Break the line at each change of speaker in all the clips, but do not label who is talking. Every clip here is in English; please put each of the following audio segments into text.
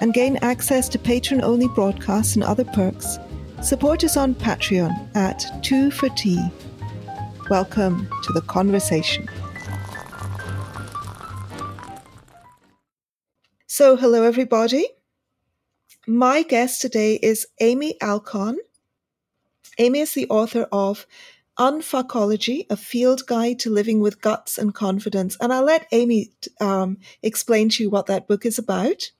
and gain access to patron only broadcasts and other perks, support us on Patreon at 2 for Tea. Welcome to the conversation. So, hello everybody. My guest today is Amy Alkon. Amy is the author of Unfuckology, a field guide to living with guts and confidence. And I'll let Amy um, explain to you what that book is about.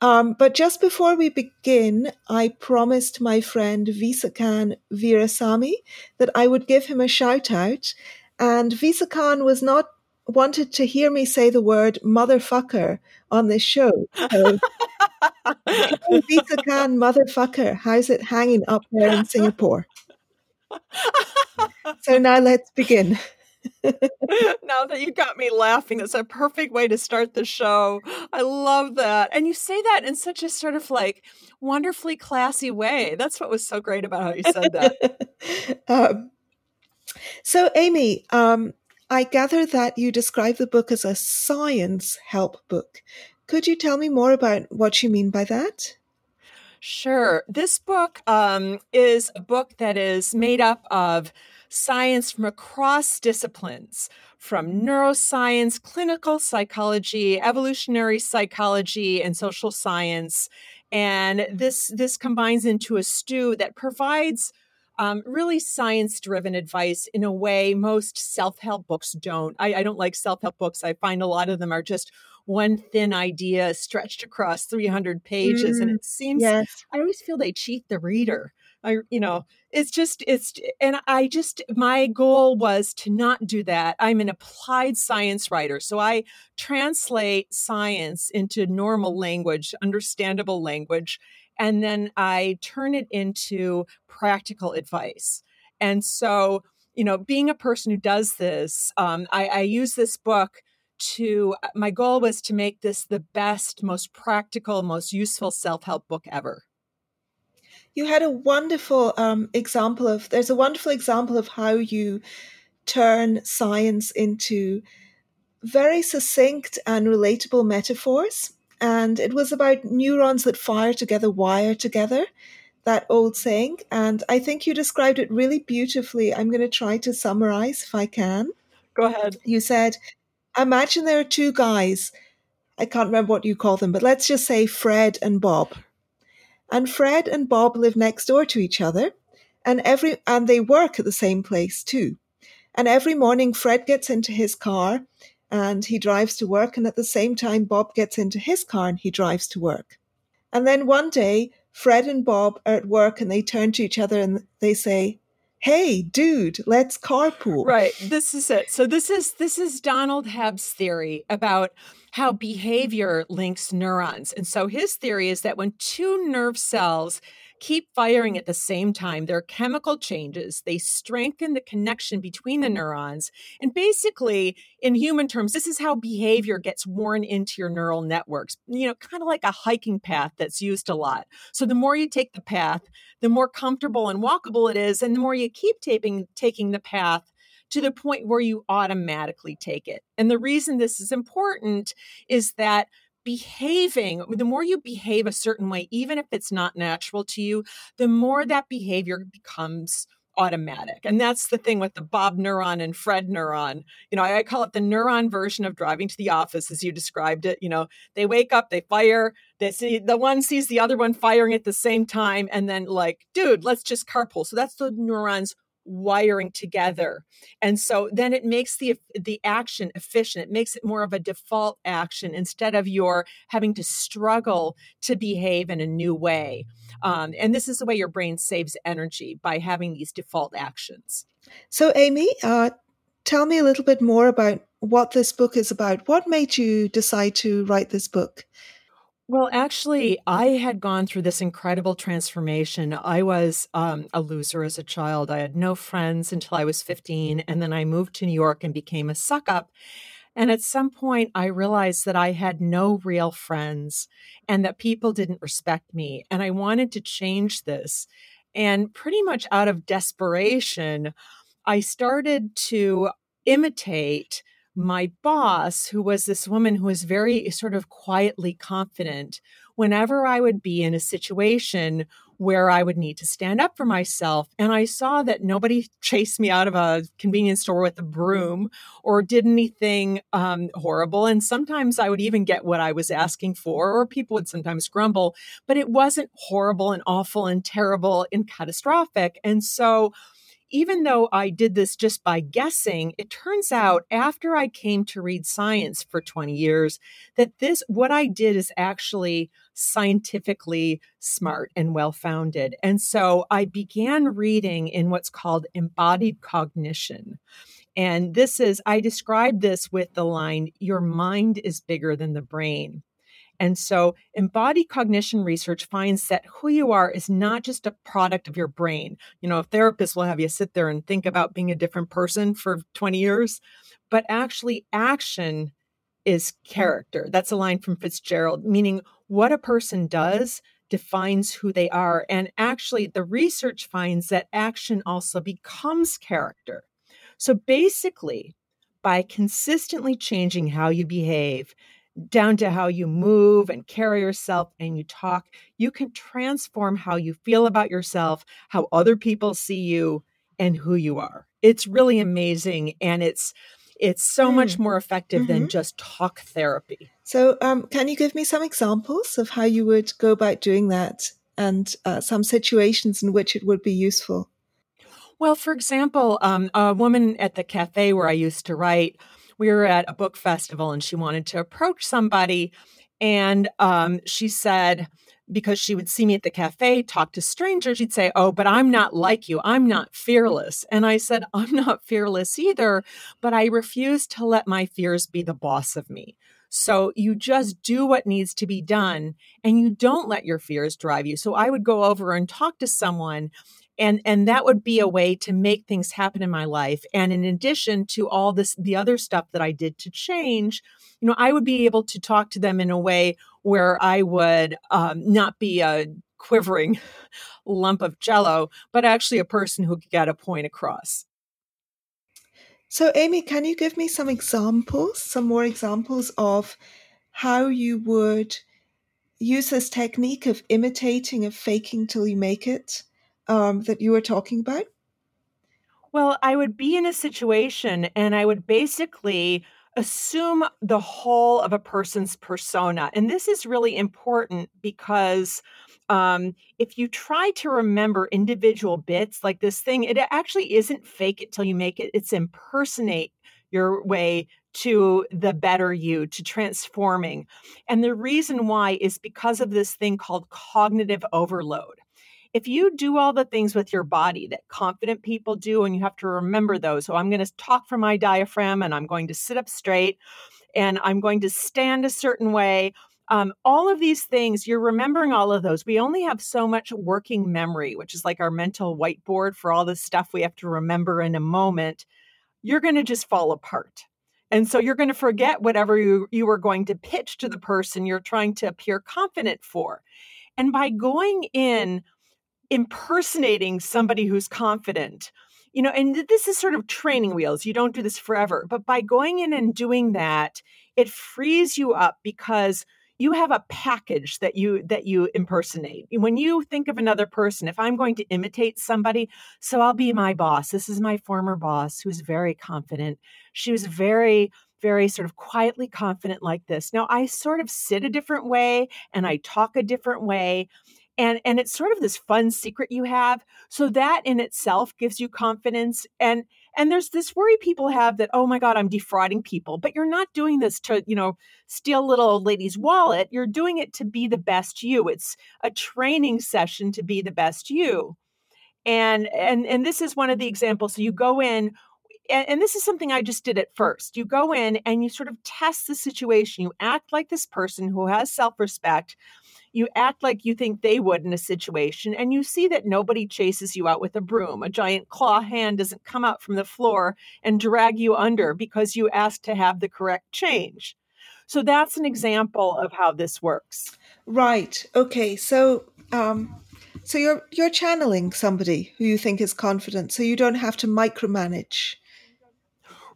Um, but just before we begin, I promised my friend Visakan Veerasamy that I would give him a shout out. And Visakan was not wanted to hear me say the word motherfucker on this show. So, Visa Khan, motherfucker, how's it hanging up there in Singapore? so now let's begin.
now that you got me laughing, that's a perfect way to start the show. I love that. And you say that in such a sort of like wonderfully classy way. That's what was so great about how you said that.
um, so, Amy, um, I gather that you describe the book as a science help book. Could you tell me more about what you mean by that?
Sure. This book um, is a book that is made up of science from across disciplines, from neuroscience, clinical psychology, evolutionary psychology, and social science. And this this combines into a stew that provides um, really science driven advice in a way most self help books don't. I, I don't like self help books. I find a lot of them are just one thin idea stretched across 300 pages. Mm, and it seems, yes. I always feel they cheat the reader. I, you know, it's just, it's, and I just, my goal was to not do that. I'm an applied science writer. So I translate science into normal language, understandable language and then I turn it into practical advice. And so, you know, being a person who does this, um, I, I use this book to, my goal was to make this the best, most practical, most useful self help book ever.
You had a wonderful um, example of, there's a wonderful example of how you turn science into very succinct and relatable metaphors and it was about neurons that fire together, wire together, that old saying. And I think you described it really beautifully. I'm going to try to summarize if I can.
Go ahead.
You said, Imagine there are two guys. I can't remember what you call them, but let's just say Fred and Bob. And Fred and Bob live next door to each other, and every and they work at the same place too. And every morning Fred gets into his car and he drives to work. And at the same time, Bob gets into his car and he drives to work. And then one day, Fred and Bob are at work and they turn to each other and they say, Hey, dude, let's carpool.
Right. This is it. So this is this is Donald Hebb's theory about how behavior links neurons. And so his theory is that when two nerve cells keep firing at the same time. There are chemical changes. They strengthen the connection between the neurons. And basically, in human terms, this is how behavior gets worn into your neural networks, you know, kind of like a hiking path that's used a lot. So the more you take the path, the more comfortable and walkable it is. And the more you keep taping, taking the path, to the point where you automatically take it. And the reason this is important is that behaving, the more you behave a certain way, even if it's not natural to you, the more that behavior becomes automatic. And that's the thing with the Bob neuron and Fred neuron. You know, I, call it the neuron version of driving to the office as you described it. You know, they wake up, they fire, they see the one sees the other one firing at the same time, and then like, dude, let's just carpool. So that's the neurons wiring together. And so then it makes the the action efficient. It makes it more of a default action instead of your having to struggle to behave in a new way. Um, and this is the way your brain saves energy by having these default actions.
So amy uh, tell me a little bit more about what this book is about. What made you decide to write this book
Well, actually, I had gone through this incredible transformation. I was um, a loser as a child. I had no friends until I was 15. And then I moved to New York and became a suck up. And at some point, I realized that I had no real friends and that people didn't respect me. And I wanted to change this. And pretty much out of desperation, I started to imitate my boss, who was this woman who was very sort of quietly confident, whenever I would be in a situation where I would need to stand up for myself. And I saw that nobody chased me out of a convenience store with a broom or did anything um, horrible. And sometimes I would even get what I was asking for, or people would sometimes grumble, but it wasn't horrible and awful and terrible and catastrophic. And so, even though I did this just by guessing, it turns out after I came to read science for 20 years that this, what I did is actually scientifically smart and well founded. And so I began reading in what's called embodied cognition. And this is, I describe this with the line, your mind is bigger than the brain. And so, embodied cognition research finds that who you are is not just a product of your brain. You know, a therapist will have you sit there and think about being a different person for 20 years, but actually, action is character. That's a line from Fitzgerald, meaning what a person does defines who they are. And actually, the research finds that action also becomes character. So basically, by consistently changing how you behave, down to how you move and carry yourself and you talk, you can transform how you feel about yourself, how other people see you, and who you are. It's really amazing. And it's, it's so mm. much more effective mm-hmm. than just talk therapy.
So, um, can you give me some examples of how you would go about doing that and uh, some situations in which it would be useful?
Well, for example, um, a woman at the cafe where I used to write we were at a book festival and she wanted to approach somebody. And um, she said, because she would see me at the cafe, talk to strangers, she'd say, Oh, but I'm not like you. I'm not fearless. And I said, I'm not fearless either, but I refuse to let my fears be the boss of me. So you just do what needs to be done and you don't let your fears drive you. So I would go over and talk to someone and and that would be a way to make things happen in my life. And in addition to all this the other stuff that i did to change you know i would be able to talk to them in a way where i would um, not be a quivering lump of jello but actually a person who could get a point across.
So amy can you give me some examples some more examples of how you would use this technique of imitating of faking till you make it um, that you were talking about?
Well, I would be in a situation and I would basically assume the whole of a person's persona. And this is really important because um, if you try to remember individual bits like this thing, it actually isn't fake it till you make it, it's impersonate your way to the better you, to transforming. And the reason why is because of this thing called cognitive overload if you do all the things with your body that confident people do, and you have to remember those. So I'm going to talk from my diaphragm and I'm going to sit up straight and I'm going to stand a certain way. Um, all of these things, you're remembering all of those. We only have so much working memory, which is like our mental whiteboard for all the stuff we have to remember in a moment. You're going to just fall apart. And so you're going to forget whatever you, you were going to pitch to the person you're trying to appear confident for. And by going in impersonating somebody who's confident you know and this is sort of training wheels you don't do this forever but by going in and doing that it frees you up because you have a package that you that you impersonate. When you think of another person if i'm going to imitate somebody so i'll be my boss. This is my former boss who's very confident. She was very very sort of quietly confident like this. Now i sort of sit a different way and i talk a different way and and it's sort of this fun secret you have so that in itself gives you confidence and and there's this worry people have that oh my god i'm defrauding people but you're not doing this to you know steal little old lady's wallet you're doing it to be the best you it's a training session to be the best you and and and this is one of the examples so you go in and, and this is something I just did at first. You go in and you sort of test the situation. You act like this person who has self respect. You act like you think they would in a situation, and you see that nobody chases you out with a broom. A giant claw hand doesn't come out from the floor and drag you under because you asked to have the correct change. So that's an example of how this works.
Right. Okay. So, um, so you're you're channeling somebody who you think is confident, so you don't have to micromanage.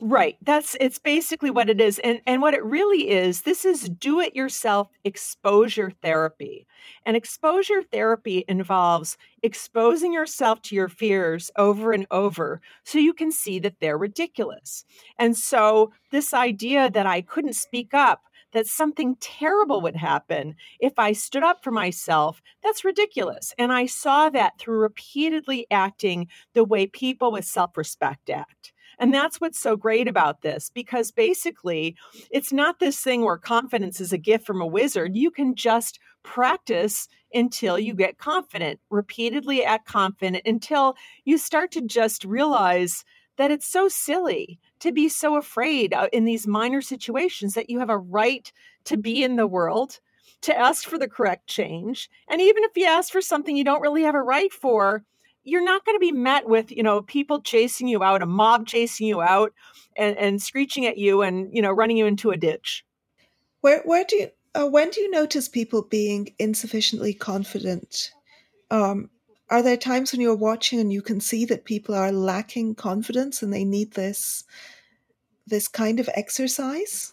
Right. That's it's basically what it is. And and what it really is, this is do it yourself exposure therapy. And exposure therapy involves exposing yourself to your fears over and over so you can see that they're ridiculous. And so this idea that I couldn't speak up that something terrible would happen if I stood up for myself, that's ridiculous. And I saw that through repeatedly acting the way people with self respect act. And that's what's so great about this because basically it's not this thing where confidence is a gift from a wizard. You can just practice until you get confident, repeatedly act confident until you start to just realize that it's so silly to be so afraid uh, in these minor situations that you have a right to be in the world, to ask for the correct change. And even if you ask for something you don't really have a right for, you're not going to be met with you know people chasing you out a mob chasing you out and, and screeching at you and you know running you into a ditch.
Where where do you uh, when do you notice people being insufficiently confident? Um, are there times when you're watching and you can see that people are lacking confidence and they need this this kind of exercise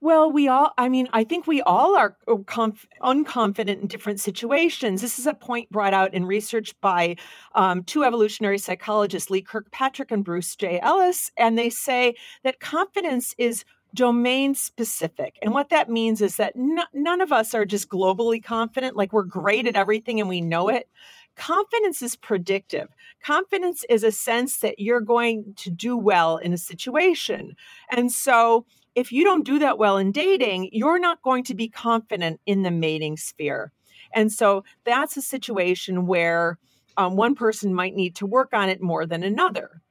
well, we all, I mean, I think we all are uh, conf- unconfident in different situations. This is a point brought out in research by um, two evolutionary psychologists, Lee Kirkpatrick and Bruce J. Ellis. And they say that confidence is domain specific. And what that means is that n- none of us are just globally confident, like we're great at everything and we know it. Confidence is predictive. Confidence is a sense that you're going to do well in a situation. And so if you don't do that well in dating, you're not going to be confident in the mating sphere. And so that's a situation where um, one person might need to work on it more than another.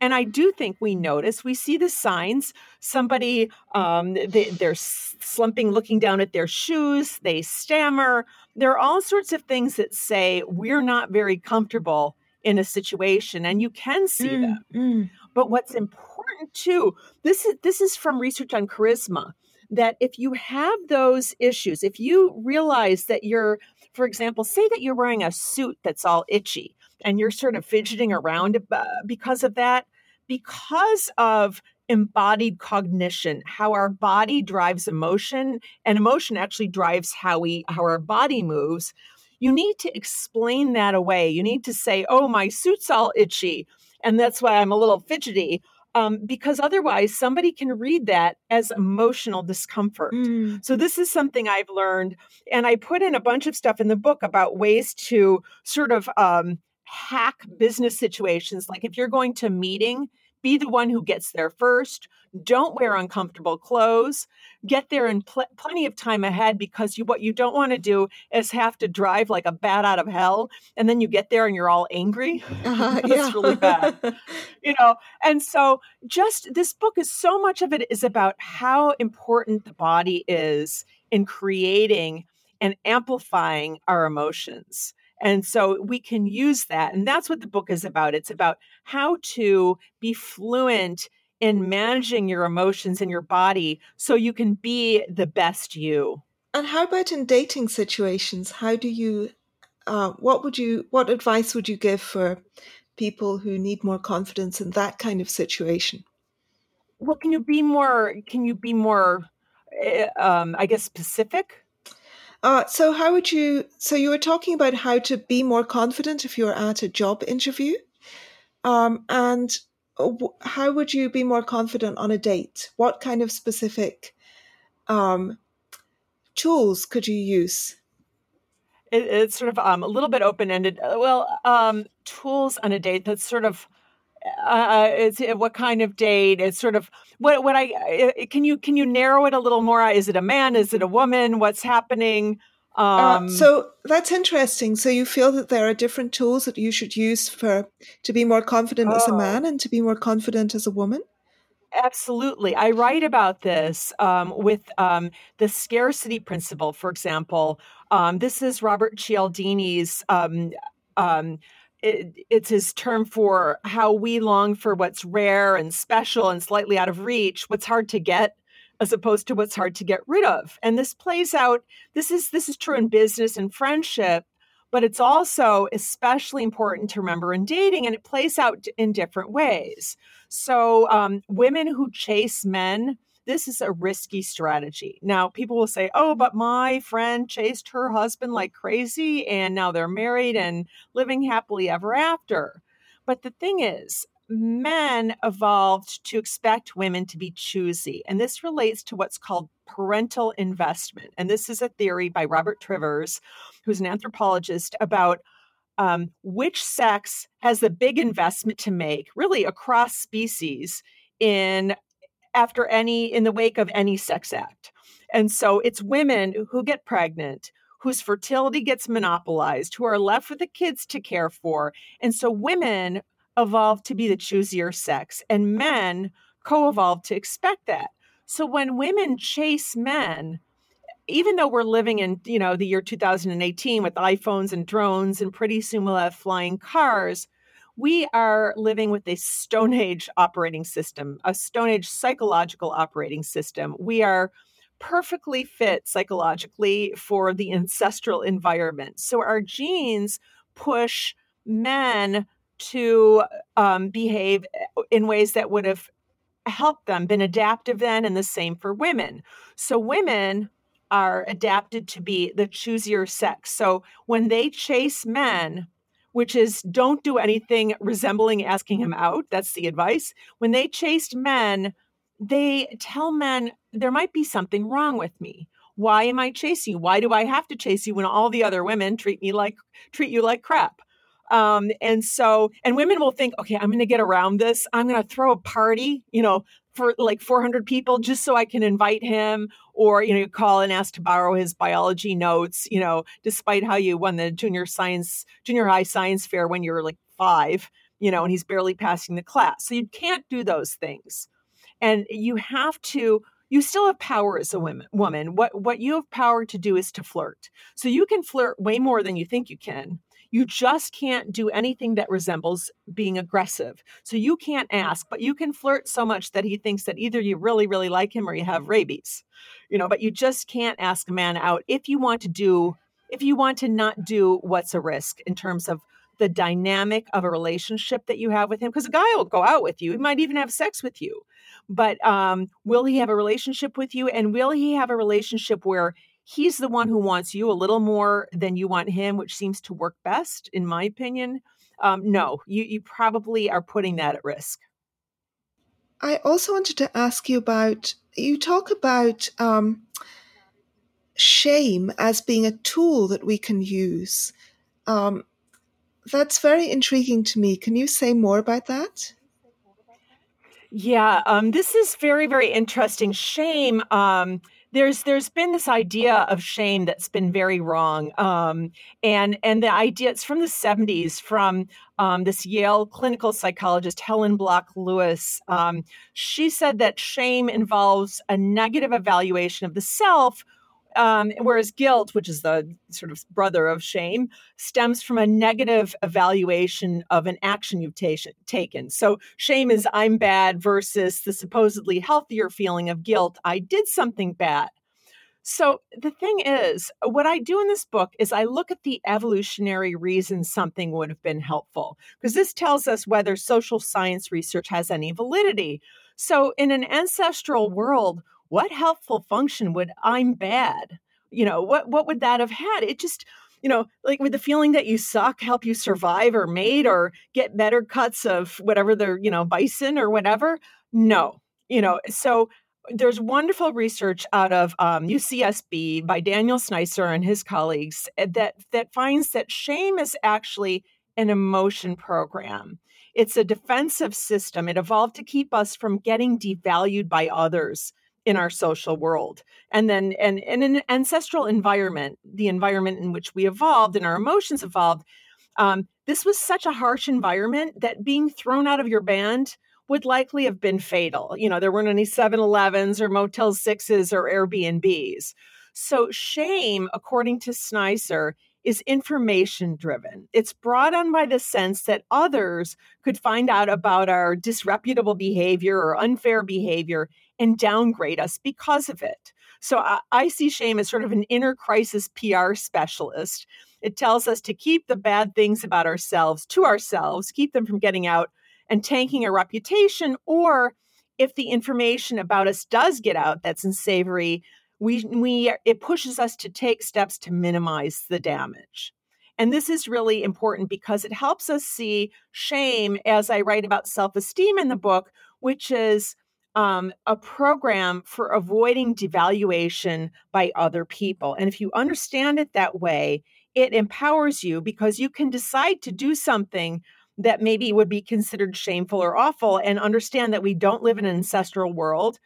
And I do think we notice, we see the signs. Somebody, um, they, they're slumping, looking down at their shoes, they stammer. There are all sorts of things that say we're not very comfortable in a situation, and you can see mm, them. Mm. But what's important too, this is this is from research on charisma, that if you have those issues, if you realize that you're, for example, say that you're wearing a suit that's all itchy and you're sort of fidgeting around because of that, because of embodied cognition how our body drives emotion and emotion actually drives how we how our body moves you need to explain that away you need to say oh my suit's all itchy and that's why I'm a little fidgety. Um, because otherwise, somebody can read that as emotional discomfort. Mm. So, this is something I've learned. And I put in a bunch of stuff in the book about ways to sort of um, hack business situations. Like if you're going to a meeting, be the one who gets there first. Don't wear uncomfortable clothes. Get there in pl- plenty of time ahead because you, what you don't want to do is have to drive like a bat out of hell, and then you get there and you're all angry. Uh-huh, That's yeah. really bad, you know. And so, just this book is so much of it is about how important the body is in creating and amplifying our emotions. And so we can use that. And that's what the book is about. It's about how to be fluent in managing your emotions in your body so you can be the best you.
And how about in dating situations? How do you, uh, what would you, what advice would you give for people who need more confidence in that kind of situation?
Well, can you be more, can you be more, eh, um, I guess, specific?
Uh, so how would you? So you were talking about how to be more confident if you're at a job interview, um, and how would you be more confident on a date? What kind of specific um, tools could you use?
It, it's sort of um, a little bit open ended. Uh, well, um, tools on a date. That's sort of uh, uh uh, what kind of date it's sort of what what i can you can you narrow it a little more is it a man is it a woman what's happening
Uh, um, uh, so that's interesting. So you feel that there are different tools that you should use for to be more confident oh. as a oh. man and to be more confident as a woman.
Absolutely. I write about this um, with um, the scarcity principle, for example. Um, this is Robert Cialdini's. Um, um, it, it's his term for how we long for what's rare and special and slightly out of reach, what's hard to get, as opposed to what's hard to get rid of. And this plays out. This is this is true in business and friendship, but it's also especially important to remember in dating, and it plays out in different ways. So, um, women who chase men, this is a risky strategy. Now, people will say, oh, but my friend chased her husband like crazy, and now they're married and living happily ever after. But the thing is, men evolved to expect women to be choosy. And this relates to what's called parental investment. And this is a theory by Robert Trivers, who's an anthropologist, about um, which sex has the big investment to make, really across species, in after any in the wake of any sex act. And so it's women who get pregnant, whose fertility gets monopolized, who are left with the kids to care for. And so women evolved to be the choosier sex, and men co evolved to expect that. So when women chase men, even though we're living in you know the year 2018 with iPhones and drones, and pretty soon we'll have flying cars, we are living with a Stone Age operating system, a Stone Age psychological operating system. We are perfectly fit psychologically for the ancestral environment. So our genes push men to um, behave eh, in ways that would have helped them, been adaptive then, and the same for women. So women are adapted to be the choosier sex. So when they chase men, which is don't do anything resembling asking him out, that's the advice. When they chased men, they tell men there might be something wrong with me. Why am I chasing you? Why do I have to chase you when all the other women treat me like treat you like crap? Um, and so, and women will think, okay, I'm going to get around this. I'm going to throw a party, you know, for like 400 people just so I can invite him. Or, you know, call and ask to borrow his biology notes, you know, despite how you won the junior science, junior high science fair when you were like five, you know, and he's barely passing the class. So you can't do those things. And you have to you still have power as a woman, woman. What what you have power to do is to flirt. So you can flirt way more than you think you can. You just can't do anything that resembles being aggressive. So you can't ask, but you can flirt so much that he thinks that either you really, really like him or you have rabies. You know, but you just can't ask a man out if you want to do, if you want to not do what's a risk in terms of the dynamic of a relationship that you have with him because a guy will go out with you he might even have sex with you but um, will he have a relationship with you and will he have a relationship where he's the one who wants you a little more than you want him, which seems to work best, in my opinion. Um, no, you, you probably are putting that at risk.
I also wanted to ask you about you talk about um, shame as being a tool that we can use. Um, that's very intriguing to me. Can you say more about that?
Yeah, um, this is very, very interesting. Shame um, there's there's been this idea of shame that's been very wrong um, and and the idea it's from the 70s from um, this yale clinical psychologist helen block lewis. Um, she said that shame involves a negative evaluation of the self um, whereas guilt, which is the sort of brother of shame, stems from a negative evaluation of an action you've ta- taken. So shame is I'm bad versus the supposedly healthier feeling of guilt, I did something bad. So the thing is, what I do in this book is I look at the evolutionary reasons something would have been helpful, because this tells us whether social science research has any validity. So in an ancestral world, what helpful function would I'm bad? You know, what what would that have had? It just you know, like with the feeling that you suck help you survive or mate or get better cuts of whatever the, you know, bison or whatever? No. You know, so there's wonderful research out of um, UCSB by Daniel Sznycer and his colleagues eh, that that finds that shame is actually an emotion program. It's a defensive system. It evolved to keep us from getting devalued by others in our social world. And then and, and an ancestral environment the environment in which we evolved and our emotions evolved um, this was such a harsh environment that being thrown out of your band would likely have been fatal. You know there weren't any 7-elevens or motel sixes or airbnbs. So shame according to Sznycer is information driven. It's brought on by the sense that others could find out about our disreputable behavior or unfair behavior and downgrade us because of it. So I, I, see shame as sort of an inner crisis PR specialist. It tells us to keep the bad things about ourselves to ourselves, keep them from getting out and tanking our reputation, or if the information about us does get out that's unsavory, we we it pushes us to take steps to minimize the damage. And this is really important because it helps us see shame as I write about self-esteem in the book, which is um, a program for avoiding devaluation by other people. And if you understand it that way, it empowers you because you can decide to do something that maybe would be considered shameful or awful and understand that we don't live in an ancestral world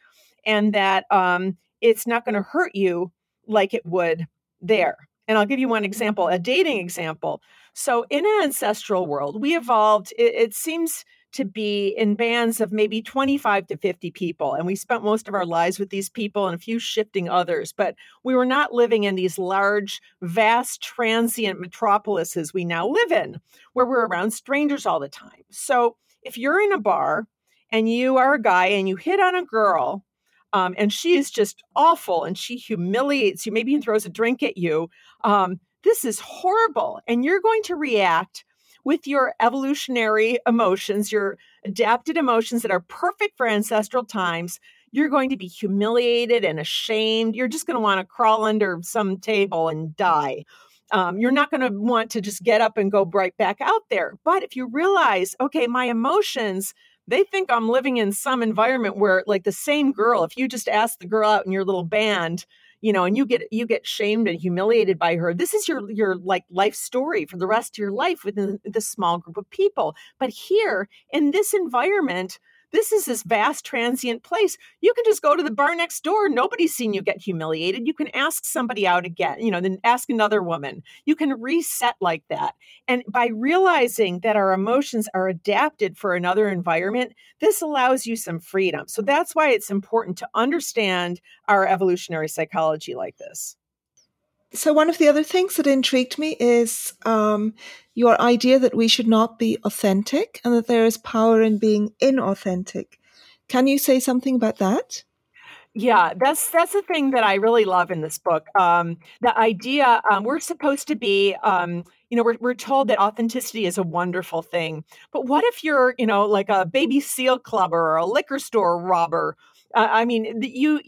and that um, it's not going to hurt you like it would there. And I'll give you one example, a dating example. So, in an ancestral world, we evolved, it, it seems to be in bands of maybe 25 to 50 people. And we spent most of our lives with these people and a few shifting others. But we were not living in these large, vast, transient metropolises we now live in, where we're around strangers all the time. So if you're in a bar and you are a guy and you hit on a girl, um, and she is just awful and she humiliates you, maybe even throws a drink at you. Um, this is horrible. And you're going to react with your evolutionary emotions, your adapted emotions that are perfect for ancestral times, you're going to be humiliated and ashamed. You're just going to want to crawl under some table and die. Um, you're not going to want to just get up and go right back out there. But if you realize, okay, my emotions, they think I'm living in some environment where, like, the same girl, if you just ask the girl out in your little band, you know and you get you get shamed and humiliated by her. This is your your like life story for the rest of your life within this small group of people. But here in this environment this is this vast transient place. You can just go to the bar next door. Nobody's seen you get humiliated. You can ask somebody out again, you know, then ask another woman. You can reset like that. And by realizing that our emotions are adapted for another environment, this allows you some freedom. So that's why it's important to understand our evolutionary psychology like this.
So, one of the other things that intrigued me is um, your idea that we should not be authentic and that there is power in being inauthentic. Can you say something about that?
Yeah, that's that's the thing that I really love in this book. Um, the idea um, we're supposed to be, um, you know, we're we're told that authenticity is a wonderful thing. But what if you're, you know, like a baby seal clubber or a liquor store robber uh, I mean, you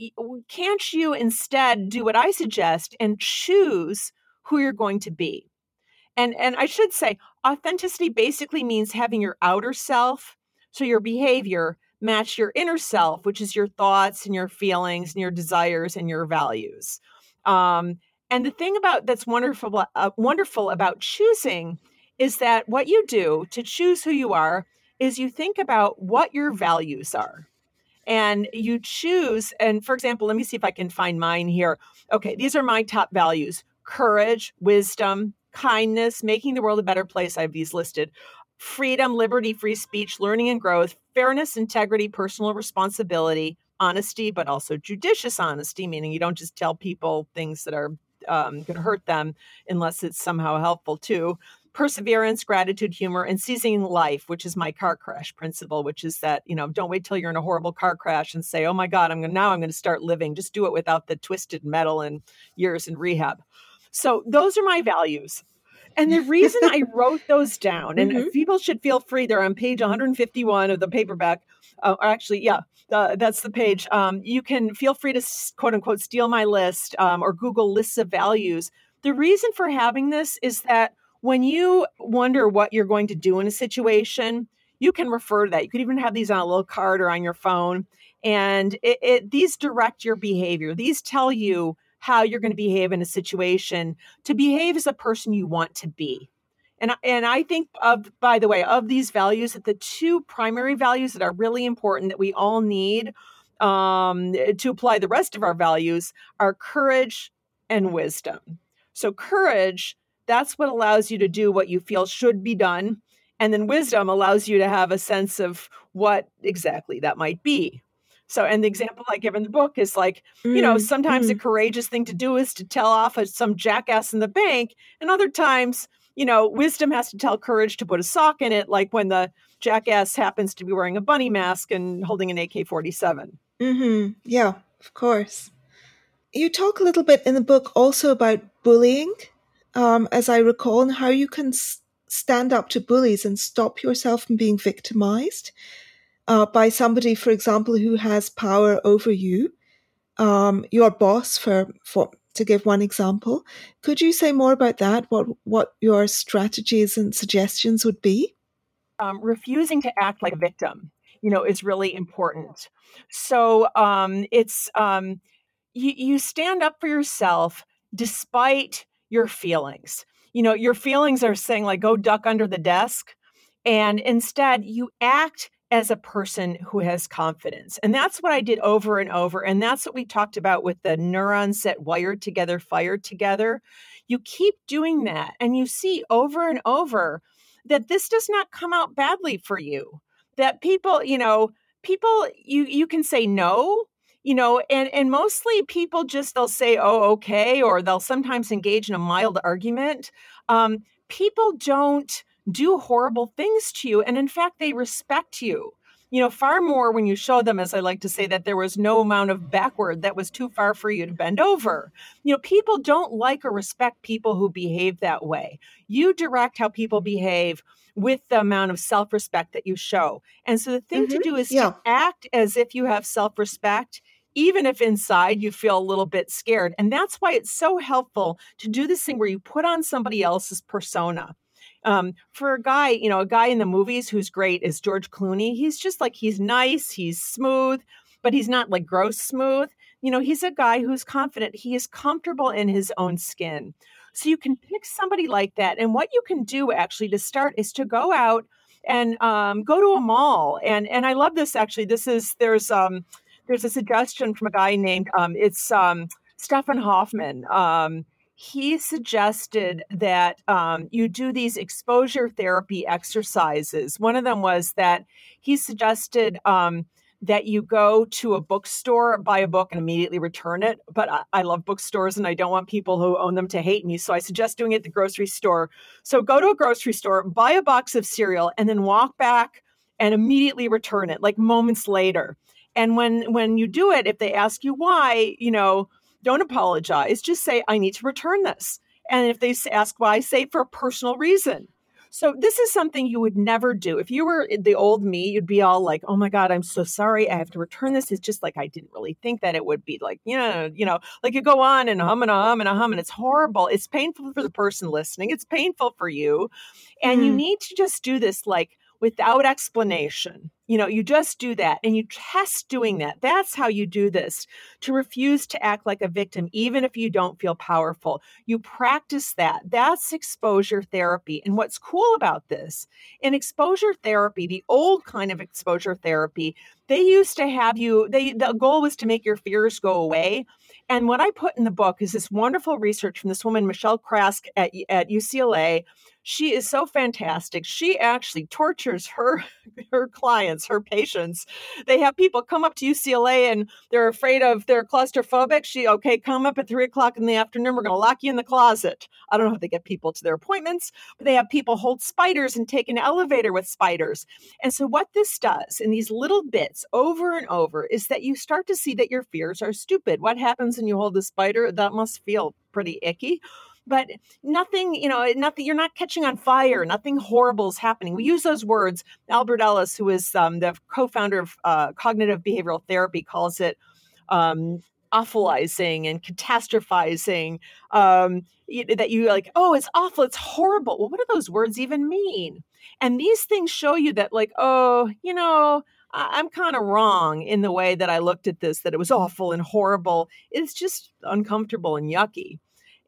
can't you instead do what I suggest and choose who you're going to be. And and I should say authenticity basically means having your outer self, so your behavior match your inner self, which is your thoughts and your feelings and your desires and your values. Um, and the thing about that's wonderful uh, wonderful about choosing is that what you do to choose who you are is you think about what your values are and you choose and for example let me see if i can find mine here. Okay these are my top values courage wisdom kindness making the world a better place. I have these listed. Freedom liberty free speech learning and growth fairness integrity personal responsibility honesty but also judicious honesty meaning you don't just tell people things that are um, going to hurt them unless it's somehow helpful too perseverance, gratitude, humor, and seizing life, which is my car crash principle, which is that, you know, don't wait till you're in a horrible car crash and say, oh my God, I'm going to now I'm going to start living. Just do it without the twisted metal and years in rehab. So those are my values. And the reason I wrote those down, and mm-hmm. people should feel free, they're on page 151 of the paperback. Uh, actually, yeah, uh, that's the page. Um, you can feel free to quote unquote steal my list um, or Google lists of values. The reason for having this is that when you wonder what you're going to do in a situation, you can refer to that. You could even have these on a little card or on your phone. And it, it, these direct your behavior. These tell you how you're going to behave in a situation to behave as a person you want to be. And, and I think of, by the way, of these values, that the two primary values that are really important that we all need um, to apply the rest of our values are courage and wisdom. So, courage, that's what allows you to do what you feel should be done. And then wisdom allows you to have a sense of what exactly that might be. So, and the example I give in the book is like, mm, you know, mm, sometimes mm. a courageous thing to do is to tell off some jackass in the bank, and other times, you know, wisdom has to tell courage to put a sock in it, like when the jackass happens to be wearing a bunny mask and holding an AK 47.
Mm-hmm. Yeah, of course. You talk a little bit in the book also about bullying, um, as I recall, and how you can s- stand up to bullies and stop yourself from being victimized uh, by somebody, for example, who has power over you, um, your boss, for, for to give one example. Could you say more about that? What what your strategies and suggestions would be?
Um, refusing to act like a victim, you know, is really important. So um, it's um, you, you stand up for yourself despite your feelings. You know, your feelings are saying like, "Go duck under the desk," and instead you act as a person who has confidence. And that's what I did over and over. And that's what we talked about with the neurons that wired together, fired together. You keep doing that, and you see over and over that this does not come out badly for you. That people, you know, people you you can say no you know and and mostly people just they'll say oh okay or they'll sometimes engage in a mild argument um, people don't do horrible things to you. And in fact, they respect you. You know, far more when you show them, as I like to say, that there was no amount of backward that was too far for you to bend over. You know, people don't like or respect people who behave that way. You direct how people behave with the amount of self respect that you show. And so the thing mm-hmm. to do is yeah. to act as if you have self respect even if inside you feel a little bit scared. And that's why it's so helpful to do this thing where you put on somebody else's persona. Um, for a guy, you know, a guy in the movies who's great is George Clooney. He's just like he's nice, he's smooth, but he's not like gross smooth. You know, he's a guy who's confident. He is comfortable in his own skin. So you can pick somebody like that. And what you can do actually to start is to go out and um, go to a mall. And and I love this actually. This is there's um there's a suggestion from a guy named um, it's um, Stefan Hofmann. Um, he suggested that um, you do these exposure therapy exercises. One of them was that he suggested um, that you go to a bookstore, buy a book, and immediately return it. But I, I, love bookstores and I don't want people who own them to hate me. So I suggest doing it at the grocery store. So go to a grocery store, buy a box of cereal, and then walk back and immediately return it, like moments later. And when when you do it, if they ask you why, you know, don't apologize. Just say, I need to return this. And if they ask why, say for a personal reason. So this is something you would never do. If you were the old me, you'd be all like, "Oh my god, I'm so sorry. I have to return this." It's just like I didn't really think that it would be like, you know, you know, like you go on and hum and a hum and a hum, and it's horrible. It's painful for the person listening. It's painful for you, and mm. you need to just do this like without explanation. You know, you just do that and you test doing that. That's how you do this to refuse to act like a victim, even if you don't feel powerful. You practice that. That's exposure therapy. And what's cool about this, in exposure therapy, the old kind of exposure therapy, they used to have you, they the goal was to make your fears go away. And what I put in the book is this wonderful research from this woman, Michelle Craske at, at UCLA, she is so fantastic. She actually tortures her her clients, her patients. They have people come up to UCLA and they're afraid of they're claustrophobic. She okay, come up at three o'clock in the afternoon. We're going to lock you in the closet. I don't know how they get people to their appointments, but they have people hold spiders and take an elevator with spiders. And so what this does in these little bits over and over is that you start to see that your fears are stupid. What happens when you hold the spider? That must feel pretty icky but nothing, you know, nothing, you're not catching on fire. Nothing horrible is happening. We use those words. Albert Ellis, who is um, the co founder of uh, cognitive behavioral therapy, calls it um, awfulizing and catastrophizing. Um, that you like, oh, it's awful, it's horrible. Well, what do those words even mean? And these things show you that, like, oh, you know, I'm kind of wrong in the way that I looked at this, that it was awful and horrible. It's just uncomfortable and yucky.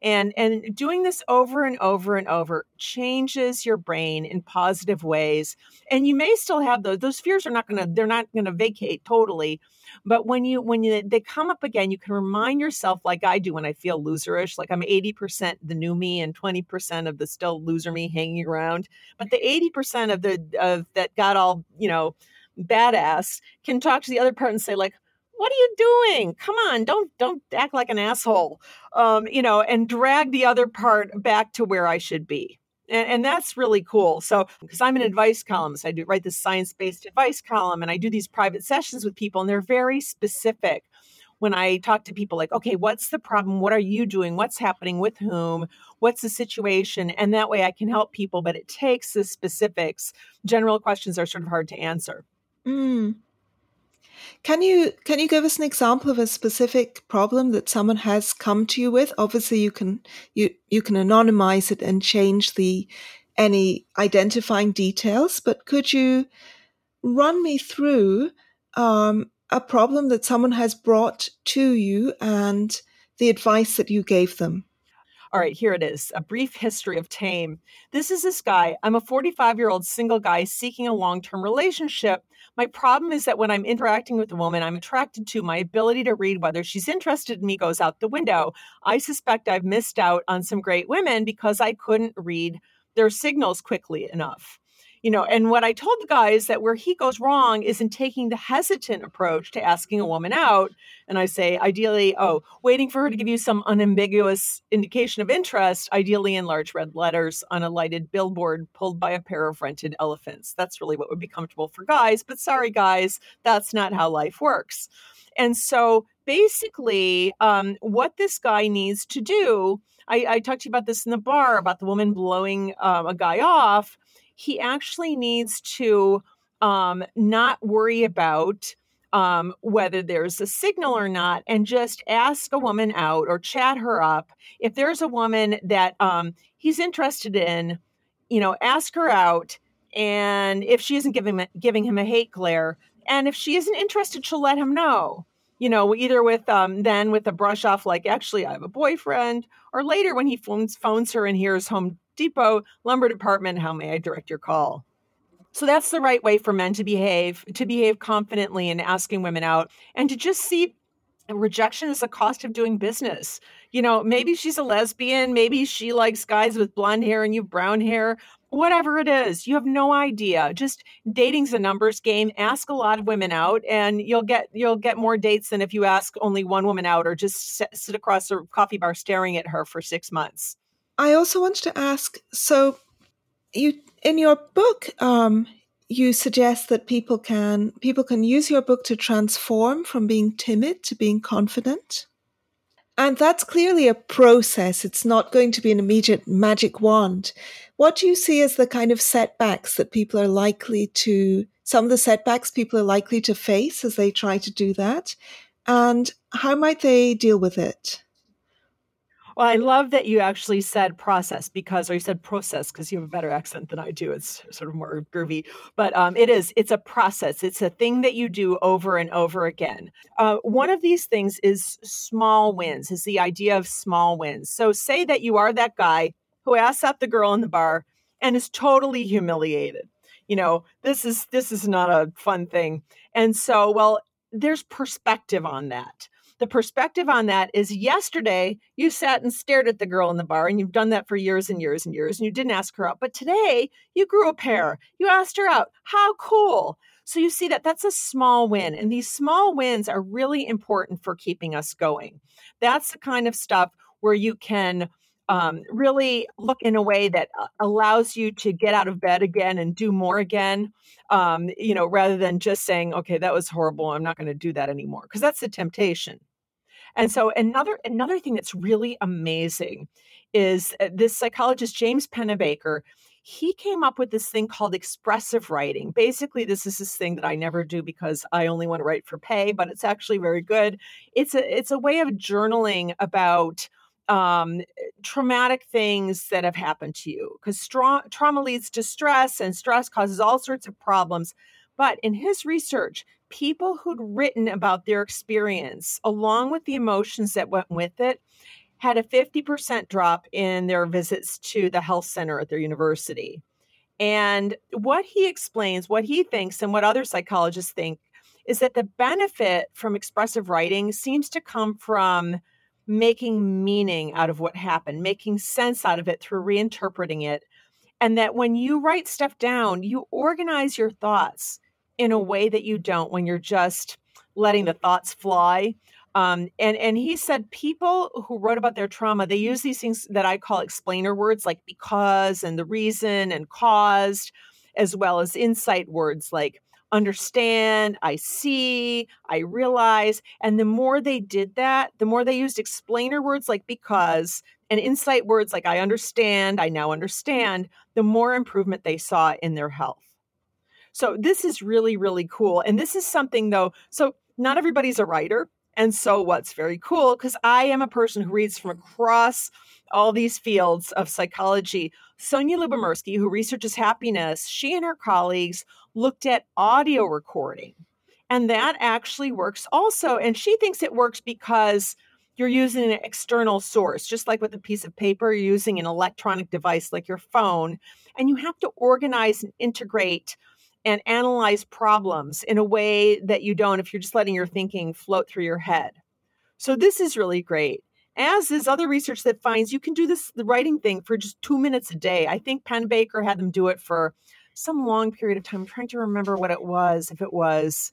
And and doing this over and over and over changes your brain in positive ways. And you may still have those those fears are not going to they're not going to vacate totally but when you when you they come up again you can remind yourself like i do when i feel loserish like i'm 80% the new me and 20% of the still loser me hanging around. But the 80% of the of that got all you know badass can talk to the other part and say like what are you doing come on don't don't act like an asshole um, you know and drag the other part back to where i should be and, and that's really cool so because i'm an advice columnist i do write this science-based advice column and i do these private sessions with people and they're very specific when I talk to people like, okay, what's the problem? What are you doing? What's happening with whom? What's the situation? And that way I can help people, but it takes the specifics. General questions are sort of hard to answer.
Mm. Can you can you give us an example of a specific problem that someone has come to you with? Obviously, you can you you can anonymize it and change the any identifying details, but could you run me through um, a problem that someone has brought to you and the advice that you gave them?
All right, here it is a brief history of Tame. This is this guy. I'm a 45 year old single guy seeking a long term relationship. My problem is that when I'm interacting with a woman I'm attracted to, my ability to read whether she's interested in me goes out the window. I suspect I've missed out on some great women because I couldn't read their signals quickly enough you know and what i told the guy is that where he goes wrong is in taking the hesitant approach to asking a woman out. And i say ideally oh waiting for her to give you some unambiguous indication of interest ideally in large red letters on a lighted billboard pulled by a pair of rented elephants. That's really what would be comfortable for guys but sorry guys that's not how life works. And so basically um, what this guy needs to do I, I, talked to you about this in the bar about the woman blowing um, a guy off he actually needs to um, not worry about um, whether there's a signal or not and just ask a woman out or chat her up. If there's a woman that um, he's interested in, you know, ask her out. And if she isn't giving, giving him a hate glare, and if she isn't interested, she'll let him know you know, either with um, then with a brush off, like actually I have a boyfriend, or later when he phones phones her and hears Home Depot lumber department. How may I direct your call? So that's the right way for men to behave, to behave confidently in asking women out and to just see rejection as a cost of doing business. You know, maybe she's a lesbian, maybe she likes guys with blonde hair and you have brown hair, whatever it is. You have no idea. Just dating's a numbers game. Ask a lot of women out and you'll get you'll get more dates than if you ask only one woman out or just sit across a coffee bar staring at her for 6 months.
I also wanted to ask so you in your book um, you suggest that people can people can use your book to transform from being timid to being confident. And that's clearly a process. It's not going to be an immediate magic wand. What do you see as the kind of setbacks that people are likely to, some of the setbacks people are likely to face as they try to do that? And how might they deal with it?
Well, I love that you actually said process because, or you said process because you have a better accent than I do. It's sort of more groovy, but um, it is. It's a process. It's a thing that you do over and over again. Uh, one of these things is small wins. Is the idea of small wins. So, say that you are that guy who asks out the girl in the bar and is totally humiliated. You know, this is this is not a fun thing, and so well, there's perspective on that the perspective on that is yesterday you sat and stared at the girl in the bar and you've done that for years and years and years and you didn't ask her out. But today you grew a pair. You asked her out. How cool. So you see that that's a small win. And these small wins are really important for keeping us going. That's the kind of stuff where you can um, really look in a way that uh, allows you to get out of bed again and do more again um, you know rather than just saying okay that was horrible i'm not going to do that anymore because that's the temptation and so another another thing that's really amazing is uh, this psychologist James Pennebaker he came up with this thing called expressive writing. Basically, this is this thing that I never do because I only want to write for pay, but it's actually very good. It's a it's a way of journaling about um, traumatic things that have happened to you because stra- trauma leads to stress and stress causes all sorts of problems. But in his research, people who'd written about their experience along with the emotions that went with it had a 50% drop in their visits to the health center at their university. And what he explains, what he thinks, and what other psychologists think is that the benefit from expressive writing seems to come from making meaning out of what happened, making sense out of it through reinterpreting it. And that when you write stuff down, you organize your thoughts in a way that you don't when you're just letting the thoughts fly. Um, and and he said people who wrote about their trauma they use these things that I call explainer words like because and the reason and caused, as well as insight words like understand, I see, I realize. And the more they did that, the more they used explainer words like because and insight words like I understand, I now understand, the more improvement they saw in their health. So this is really, really cool. And this is something though, so not everybody's a writer. And so what's very cool, because I am a person who reads from across all these fields of psychology. Sonja Lyubomirsky, who researches happiness, she and her colleagues looked at audio recording. And that actually works also. And she thinks it works because you're using an external source, just like with a piece of paper, you're using an electronic device like your phone. And you have to organize and integrate and analyze problems in a way that you don't if you're just letting your thinking float through your head. So this is really great. As is other research that finds you can do this the writing thing for just two minutes a day. I think Pennebaker had them do it for some long period of time. I'm trying to remember what it was. If it was,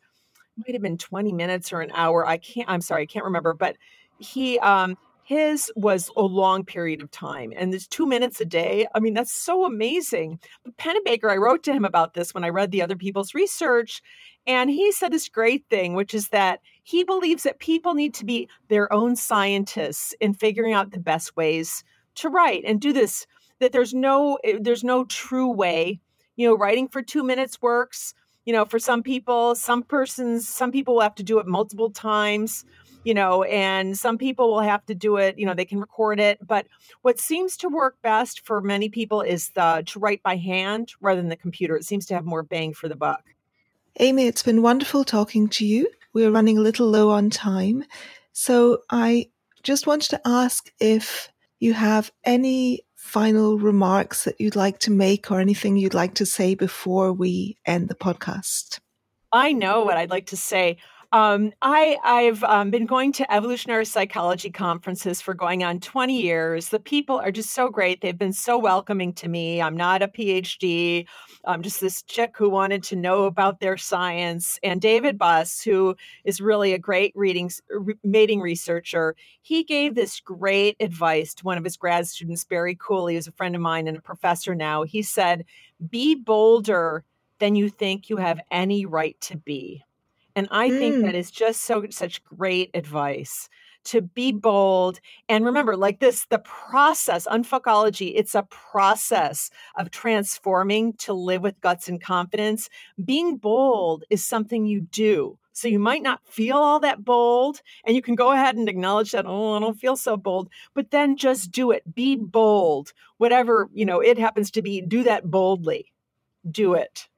it might have been 20 minutes or an hour. I can't. I'm sorry, I can't remember. But he um, his was a long period of time, and there's two minutes a day. I mean, that's so amazing. But Pennebaker, I wrote to him about this when I read the other people's research, and he said this great thing, which is that he believes that people need to be their own scientists in figuring out the best ways to write and do this. That there's no eh, there's no true way. You know, writing for two minutes works. You know, for some people, some persons, some people will have to do it multiple times you know, and some people will have to do it, you know, they can record it. But what seems to work best for many people is the, to write by hand rather than the computer. It seems to have more bang for the buck.
Amy, it's been wonderful talking to you. We're running a little low on time. So I just wanted to ask if you have any final remarks that you'd like to make or anything you'd like to say before we end the podcast.
I know what I'd like to say. Um, I I've um, been going to evolutionary psychology conferences for going on 20 years. The people are just so great. They've been so welcoming to me. I'm not a PhD. I'm just this chick who wanted to know about their science. And David Buss, who is really a great reading mating researcher, he gave this great advice to one of his grad students, Barry Kuhle, who's a friend of mine and a professor now. He said, "Be bolder." than you think you have any right to be. And I mm. think that is just so such great advice to be bold. And remember, like this, the process, unfuckology, it's a process of transforming to live with guts and confidence. Being bold is something you do. So you might not feel all that bold, and you can go ahead and acknowledge that, oh, I don't feel so bold, but then just do it. Be bold. Whatever, you know, it happens to be, do that boldly. Do it.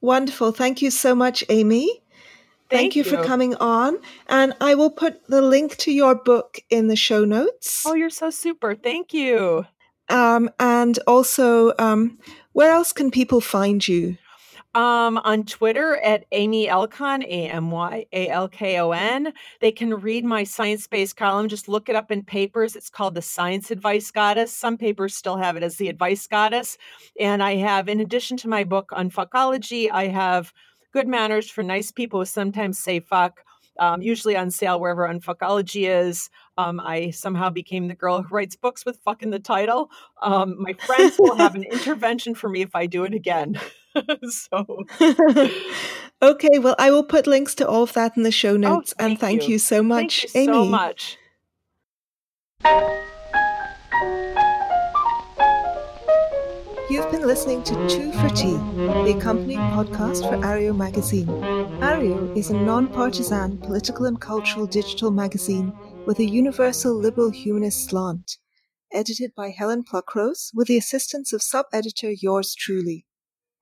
Wonderful. Thank you so much, Amy. Thank, Thank you, you, for coming on. And I will put the link to your book in the show notes.
Oh, you're so super. Thank you.
Um, and also, um, where else can people find you?
Um, on Twitter at Amy Alkon, A M Y A L K O N. They can read my science based column. Just look it up in papers. It's called The Science Advice Goddess. Some papers still have it as The Advice Goddess. And I have, in addition to my book Unfuckology, I have Good Manners for Nice People who sometimes say fuck. Um, usually on sale wherever Unfuckology is. Um, I somehow became the girl who writes books with fuck in the title. Um, my friends will have an intervention for me if I do it again. so
okay well i will put links to all of that in the show oh, notes oh, thank and thank you, you so much
thank you amy so much
You've been listening to Two for Tea, the accompanying podcast for Areo magazine. Areo is a non partisan political and cultural digital magazine with a universal liberal humanist slant. Edited by Helen Pluckrose with the assistance of sub editor yours truly.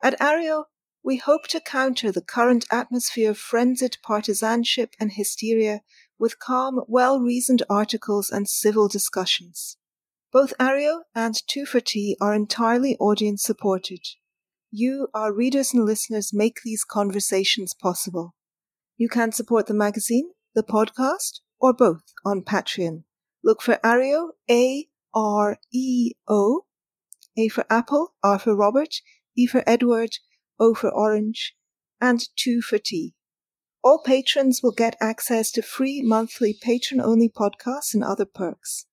At Areo, we hope to counter the current atmosphere of frenzied partisanship and hysteria with calm, well reasoned articles and civil discussions. Both Areo and Two for Tea are entirely audience supported. You, our readers and listeners, make these conversations possible. You can support the magazine, the podcast, or both on Patreon. Look for Areo, A R E O, A for Apple, R for Robert, E for Edward, O for Orange, and Two for Tea. All patrons will get access to free monthly patron only podcasts and other perks.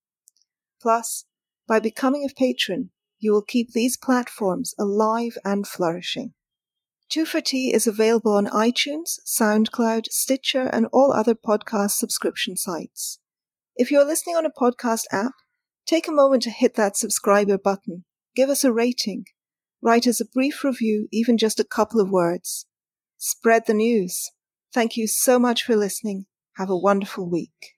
Plus, by becoming a patron, you will keep these platforms alive and flourishing. Two for Tea is available on iTunes, SoundCloud, Stitcher, and all other podcast subscription sites. If you're listening on a podcast app, take a moment to hit that subscriber button. Give us a rating. Write us a brief review, even just a couple of words. Spread the news. Thank you so much for listening. Have a wonderful week.